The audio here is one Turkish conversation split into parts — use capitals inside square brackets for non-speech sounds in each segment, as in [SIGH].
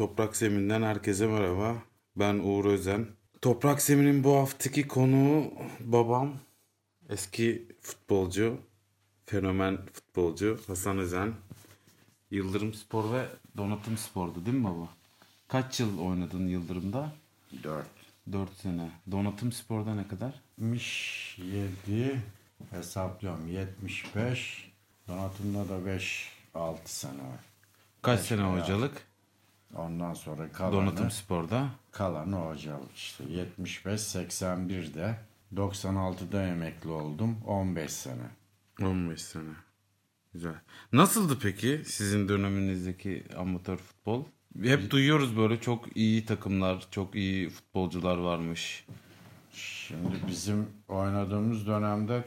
Toprak Zemin'den herkese merhaba. Ben Uğur Özen. Toprak Zemin'in bu haftaki konuğu babam. Eski futbolcu, fenomen futbolcu Hasan Özen. Yıldırım Spor ve Donatım Spor'du değil mi baba? Kaç yıl oynadın Yıldırım'da? 4. 4 sene. Donatım Spor'da ne kadar? 77 hesaplıyorum 75 donatımda da 5 6 sene var. Kaç sene hocalık? Ondan sonra kalanı, Donatım Spor'da. kalanı hocalık işte 75 81'de 96'da emekli oldum 15 sene. 15 sene. Güzel. Nasıldı peki sizin döneminizdeki amatör futbol? Hep duyuyoruz böyle çok iyi takımlar, çok iyi futbolcular varmış. Şimdi bizim oynadığımız dönemde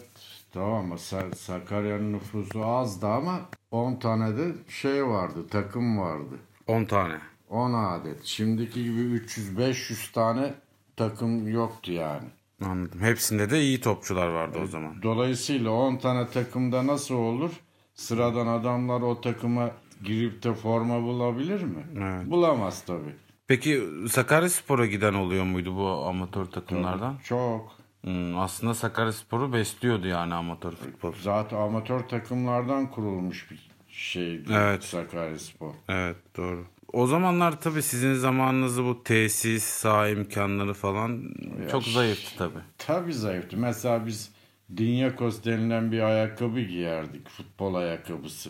tamam Sakarya'nın nüfusu azdı ama 10 tane de şey vardı takım vardı. 10 tane. 10 adet. Şimdiki gibi 300-500 tane takım yoktu yani. Anladım. Hepsinde de iyi topçular vardı o zaman. Dolayısıyla 10 tane takımda nasıl olur? Sıradan adamlar o takıma girip de forma bulabilir mi? Evet. Bulamaz tabii. Peki Sakaryaspor'a giden oluyor muydu bu amatör takımlardan? Çok. Hmm, aslında Sakaryaspor'u besliyordu yani amatör futbol. Zaten amatör takımlardan kurulmuş bir şeydi Evet. Sakaryaspor. Evet doğru. O zamanlar tabii sizin zamanınızda bu tesis, saha imkanları falan çok zayıftı tabii. Tabii zayıftı. Mesela biz Dinyakos denilen bir ayakkabı giyerdik. Futbol ayakkabısı.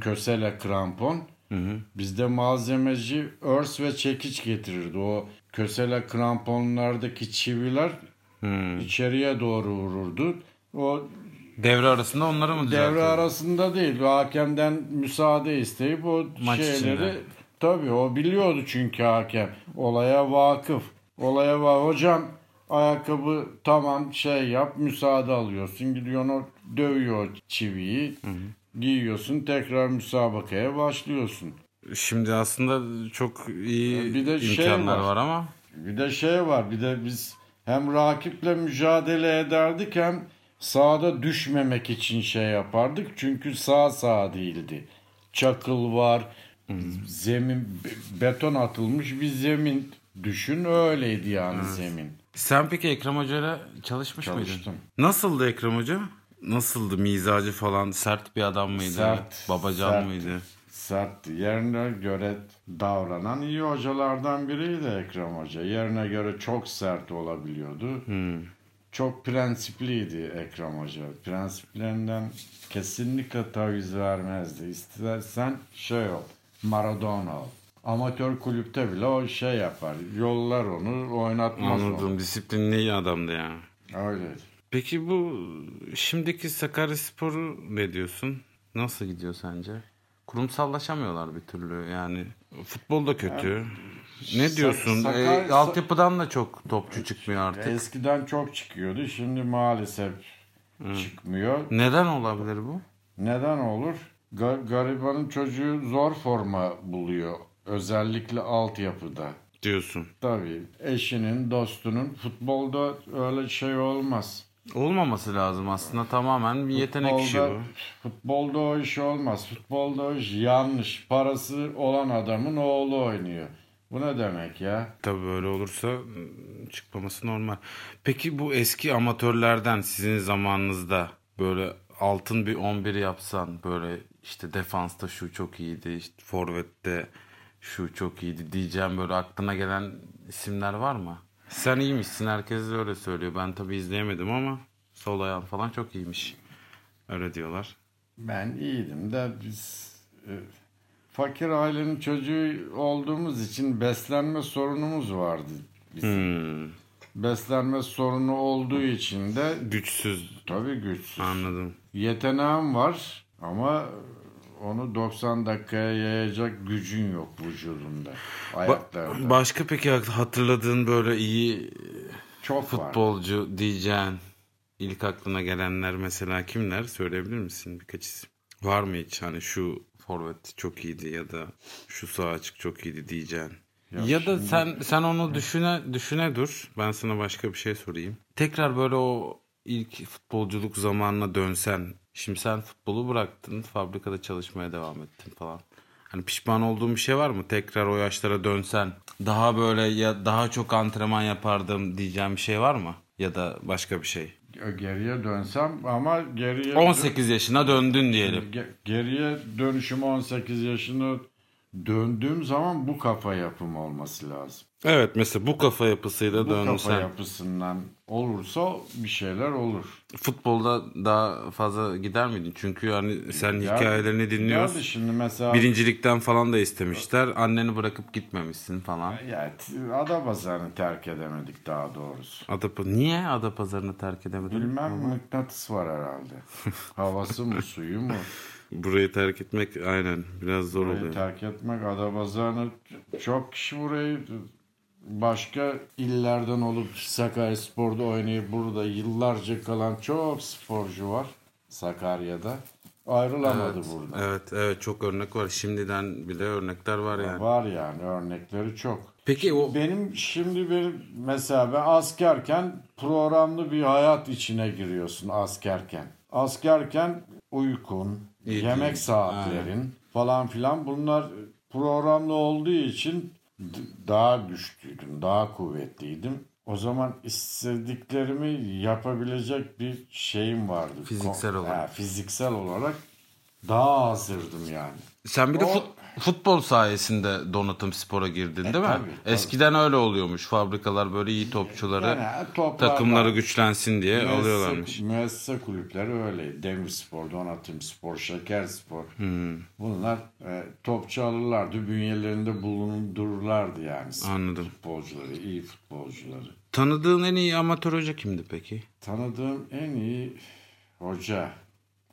Kösele krampon. Bizde malzemeci örs ve çekiç getirirdi. O kösele kramponlardaki çiviler içeriye doğru vururdu. O Devre arasında onları mı devre düzeltiyordu? arasında değil. Hakemden müsaade isteyip o Maç şeyleri içinde. Tabii o biliyordu çünkü hakem. Olaya vakıf. Olaya var. Hocam ayakkabı tamam şey yap müsaade alıyorsun. Gidiyorsun o dövüyor çiviyi. Giyiyorsun tekrar müsabakaya başlıyorsun. Şimdi aslında çok iyi Bir de şey imkanlar var. var ama Bir de şey var bir de biz hem rakiple mücadele ederdik hem sahada düşmemek için şey yapardık. Çünkü sağ sağ değildi. Çakıl var, zemin be- beton atılmış bir zemin düşün öyleydi yani zemin. Sen peki Ekrem Hoca'yla çalışmış Çalıştım. mıydın? Nasıldı Ekrem Hoca? Nasıldı mizacı falan? Sert bir adam mıydı? Sert, Babacan sert. mıydı? Sertti. Yerine göre davranan iyi hocalardan biriydi Ekrem Hoca. Yerine göre çok sert olabiliyordu. Çok prensipliydi Ekrem Hoca. Prensiplerinden kesinlikle taviz vermezdi. İstersen şey ol, Maradona. Amatör kulüpte bile o şey yapar. Yollar onu, oynatmaz onu. Anladım. Disiplinli adamdı ya. Öyleydi. Peki bu şimdiki Sakaryaspor'u ne diyorsun? Nasıl gidiyor sence? Kurumsallaşamıyorlar bir türlü yani. Futbol da kötü. ne diyorsun? Sakar- E, altyapıdan da çok topçu çıkmıyor artık. Eskiden çok çıkıyordu. Şimdi maalesef çıkmıyor. Neden olabilir bu? Neden olur? Ga- garibanın çocuğu zor forma buluyor. Özellikle altyapıda. Diyorsun. Tabii eşinin, dostunun futbolda öyle şey olmaz. Olmaması lazım aslında tamamen bir yetenek işi Futbolda, bu. futbolda o iş olmaz. Futbolda o iş yanlış. Parası olan adamın oğlu oynuyor. Bu ne demek ya? Tabii böyle olursa ıı, çıkmaması normal. Peki bu eski amatörlerden sizin zamanınızda böyle altın bir 11 yapsan böyle işte defansta şu çok iyiydi, işte forvette şu çok iyiydi diyeceğim böyle aklına gelen isimler var mı? Sen iyiymişsin herkes öyle söylüyor. Ben tabii izleyemedim ama sol ayağın falan çok iyiymiş. Öyle diyorlar. Ben iyiydim de biz e, fakir ailenin çocuğu olduğumuz için beslenme sorunumuz vardı. Bizim. Hmm, Beslenme sorunu olduğu için de güçsüz tabii güçsüz. anladım. Yeteneğim var ama onu 90 dakikaya yayacak gücün yok vücudunda. Ayaklarında. Başka peki hatırladığın böyle iyi Çok var. futbolcu diyeceğin ilk aklına gelenler mesela kimler söyleyebilir misin birkaç isim? Var mı hiç hani şu forvet çok iyiydi ya da şu sağ açık çok iyiydi diyeceğin? Ya, da sen sen onu düşüne düşüne dur. Ben sana başka bir şey sorayım. Tekrar böyle o ilk futbolculuk zamanına dönsen. Şimdi sen futbolu bıraktın, fabrikada çalışmaya devam ettin falan. Hani pişman olduğun bir şey var mı? Tekrar o yaşlara dönsen daha böyle ya daha çok antrenman yapardım diyeceğim bir şey var mı? Ya da başka bir şey. Geriye dönsem ama geriye 18 yaşına döndün diyelim. Ge- geriye dönüşüm 18 yaşına döndüğüm zaman bu kafa yapım olması lazım. Evet mesela bu kafa yapısıyla Bu kafa dönsen yapısından olursa bir şeyler olur. futbolda daha fazla gider miydin? Çünkü hani sen Ya- hikayelerini dinliyoruz. Geldi şimdi mesela Birincilikten falan da istemişler. Anneni bırakıp gitmemişsin falan. ya, Adapazarı'nı terk edemedik daha doğrusu. Adapa Niye Adapazarı'nı terk edemedin? Bilmem mıknatıs var herhalde. [LAUGHS] Havası mı suyu mu? Burayı terk etmek aynen biraz zor Burayı oluyor. terk etmek Adapazarı'nı çok kişi burayı başka illerden olup Sakaryaspor'da oynayıp burada yıllarca kalan çok sporcu var Sakarya'da. Ayrılamadı burada. Evet evet çok örnek var. Şimdiden bile örnekler var yani. Var yani örnekleri çok. Peki o Benim şimdi benim mesela ben askerken programlı bir hayat içine giriyorsun askerken. Askerken uykun, yemek saatlerin falan filan bunlar programlı olduğu için daha güçlüydüm, daha kuvvetliydim. O zaman istediklerimi yapabilecek bir şeyim vardı. Fiziksel olarak. Ha, fiziksel olarak daha hazırdım yani. sen bir de O- fut- futbol sayesinde donatım spora girdin değil mi? tabii, tabii. Eskiden öyle oluyormuş. Fabrikalar böyle iyi topçuları Yani toplarla- takımları güçlensin diye Müessese- alıyorlarmış. Müessese kulüpleri öyle. Demirspor, Donatım Spor, Şekerspor. Hmm. Bunlar e, topçu alırlardı. Bünyelerinde bulundururlardı yani. Anladım. Futbolcuları, iyi futbolcuları. Tanıdığın en iyi amatör hoca kimdi peki? Tanıdığım en iyi hoca,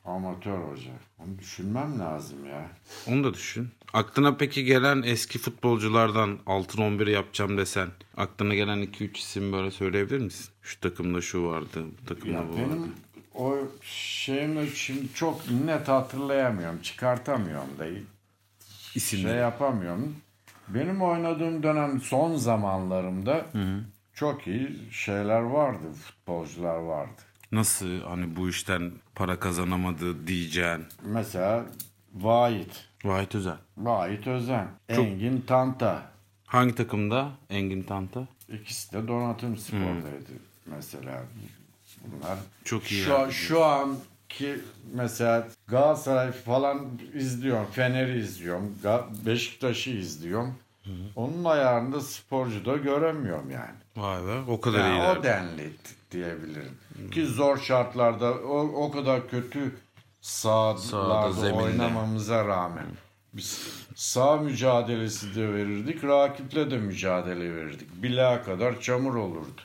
amatör hoca. Onu düşünmem lazım ya. Onu da düşün. Aklına peki gelen eski futbolculardan altın 11 yapacağım desen aklına gelen 2-3 isim böyle söyleyebilir misin? Şu takımda şu vardı, bu takımda Ya bu vardı. benim o şeyimi şimdi çok net hatırlayamıyorum. Çıkartamıyorum da. İsimleri. şey yapamıyorum. Benim oynadığım dönem son zamanlarımda çok iyi şeyler vardı, futbolcular vardı. Nasıl hani bu işten para kazanamadı diyeceğin. Mesela Vahit, Vahit Özel. Vahit Özen, Engin Tanta. Hangi takımda? Engin Tanta. İkisi de donatım spordaydı mesela. Bunlar Çok iyi Şu, yani. şu anki mesela Galatasaray falan izliyorum. Fener'i izliyorum. Beşiktaş'ı izliyorum. Onun ayarında sporcu da göremiyorum yani. Vay be o kadar Yani iyiler. o denli diyebilirim. Ki zor şartlarda o, o kadar kötü zeminde. oynamamıza rağmen biz sağ mücadelesi de verirdik, rakiple de mücadele verirdik. Bileğe kadar çamur olurdu.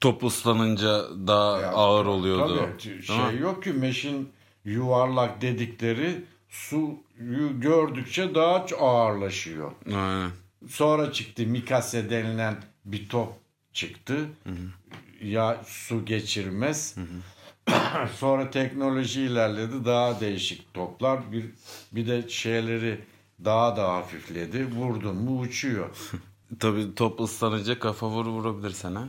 Top ıslanınca daha Ya, ağır oluyordu. Tabii şey mi? yok ki meşin yuvarlak dedikleri suyu gördükçe daha ağırlaşıyor. Aynen. Sonra çıktı Mikase denilen bir top çıktı. Ya su geçirmez. [CLEARS THROAT] Sonra teknoloji ilerledi. Daha değişik toplar. Bir bir de şeyleri daha da hafifledi. Vurdun mu uçuyor. [LAUGHS] Tabii top ıslanınca kafa vur vurabilir sana.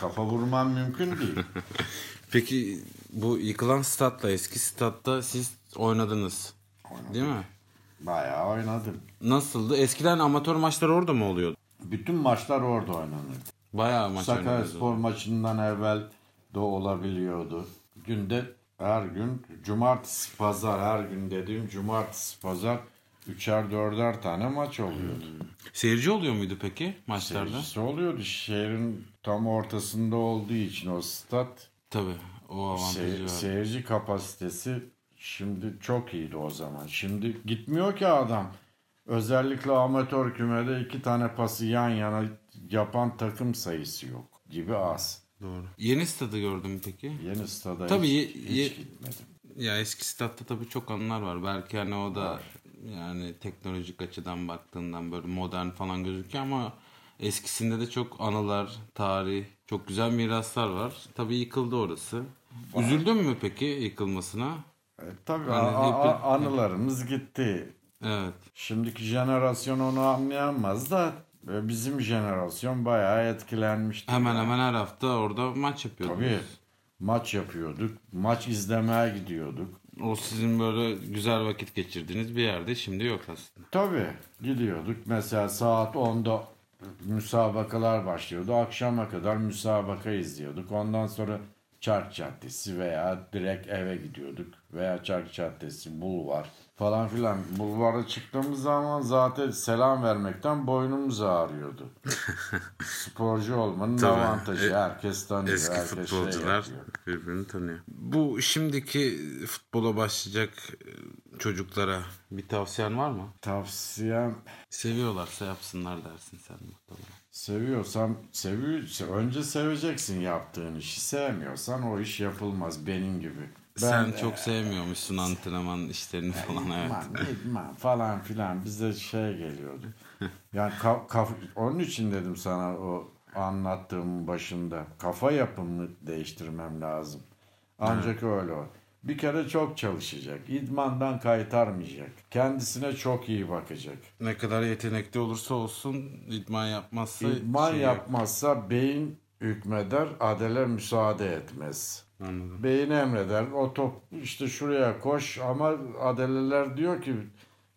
Kafa vurman mümkün değil. [LAUGHS] Peki bu yıkılan statla eski statta siz oynadınız. Değil mi? Bayağı oynadım. Nasıldı? Eskiden amatör maçlar orada mı oluyordu? Bütün maçlar orada oynanırdı. Bayağı maç Sakarya. Spor maçından evvel de olabiliyordu. Günde her gün cumartesi pazar her gün dediğim cumartesi pazar üçer dörder tane maç oluyordu. Seyirci oluyor muydu peki maçlarda? Seyircisi oluyordu. Şehrin tam ortasında olduğu için o stat Tabii. O avantajı sey- var. seyirci kapasitesi şimdi çok iyiydi o zaman. Şimdi gitmiyor ki adam. Özellikle amatör kümede iki tane pası yan yana yapan takım sayısı yok gibi az. Doğru. Yeni stadı gördün mü peki? Yeni stada Tabii hiç, ye- hiç ye- gitmedim. Ya eski statta tabii çok anılar var. Belki hani o da yani teknolojik açıdan baktığından böyle modern falan gözüküyor ama eskisinde de çok anılar, tarih, çok güzel miraslar var. Tabii yıkıldı orası. Üzüldün mü peki yıkılmasına? Tabii Yani hep- anılarımız gitti. Evet. Şimdiki jenerasyon onu anlayamaz da e, bizim jenerasyon bayağı etkilenmişti. Hemen hemen her hafta orada maç yapıyorduk. Tabii. Maç yapıyorduk. Maç izlemeye gidiyorduk. O sizin böyle güzel vakit geçirdiğiniz bir yerde şimdi yok aslında. Tabii gidiyorduk. Mesela saat 10'da müsabakalar başlıyordu. Akşama kadar müsabaka izliyorduk. Ondan sonra Çark Caddesi veya direkt eve gidiyorduk. Veya Çark Caddesi, Bulvar falan filan. Bulvara çıktığımız zaman zaten selam vermekten boynumuz ağrıyordu. [LAUGHS] Sporcu olmanın Tabii. avantajı. Herkes tanıyor. Eski herkes şey futbolcular yapıyor. birbirini tanıyor. Bu şimdiki futbola başlayacak e, çocuklara bir tavsiyen var mı? Tavsiyem Seviyorlarsa yapsınlar dersin sen muhtemelen. Seviyorsam seviyor, önce seveceksin yaptığın işi. Sevmiyorsan o iş yapılmaz benim gibi. Sen çok sevmiyormuşsun antrenman işlerini falan evet. İdman, idman falan filan bize şey geliyordu. [LAUGHS] Yani ka- kaf- onun için dedim sana o anlattığımın başında kafa yapımını değiştirmem lazım. Ancak öyle o. Bir kere çok çalışacak. İdmandan kaytarmayacak. Kendisine çok iyi bakacak. Ne kadar yetenekli olursa olsun idman yapmazsa İdman şey yapmazsa beyin hükmeder, adele müsaade etmez. Anladım. Beyin emreder. O top işte şuraya koş ama adeleler diyor ki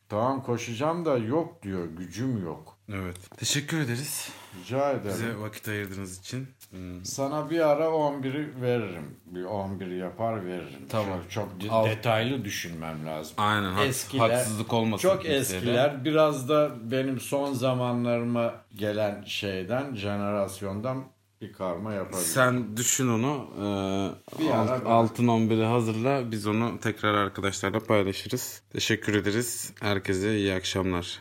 tamam koşacağım da yok diyor. Gücüm yok. Evet. Teşekkür ederiz. Rica ederim. Bize vakit ayırdığınız için. Hmm. Sana bir ara 11'i veririm. Bir 11 yapar veririm. Tamam. Çok, çok de- Al. detaylı düşünmem lazım. Aynen. hak- Eskiler- haksızlık olmasın. Çok kimseye de. eskiler. Biraz da benim son zamanlarıma gelen şeyden, jenerasyondan bir karma yapabilirim. Sen düşün onu. Bir E, ara alt- ben- altın 11'i hazırla. Biz onu tekrar arkadaşlarla paylaşırız. Teşekkür ederiz. Herkese iyi akşamlar.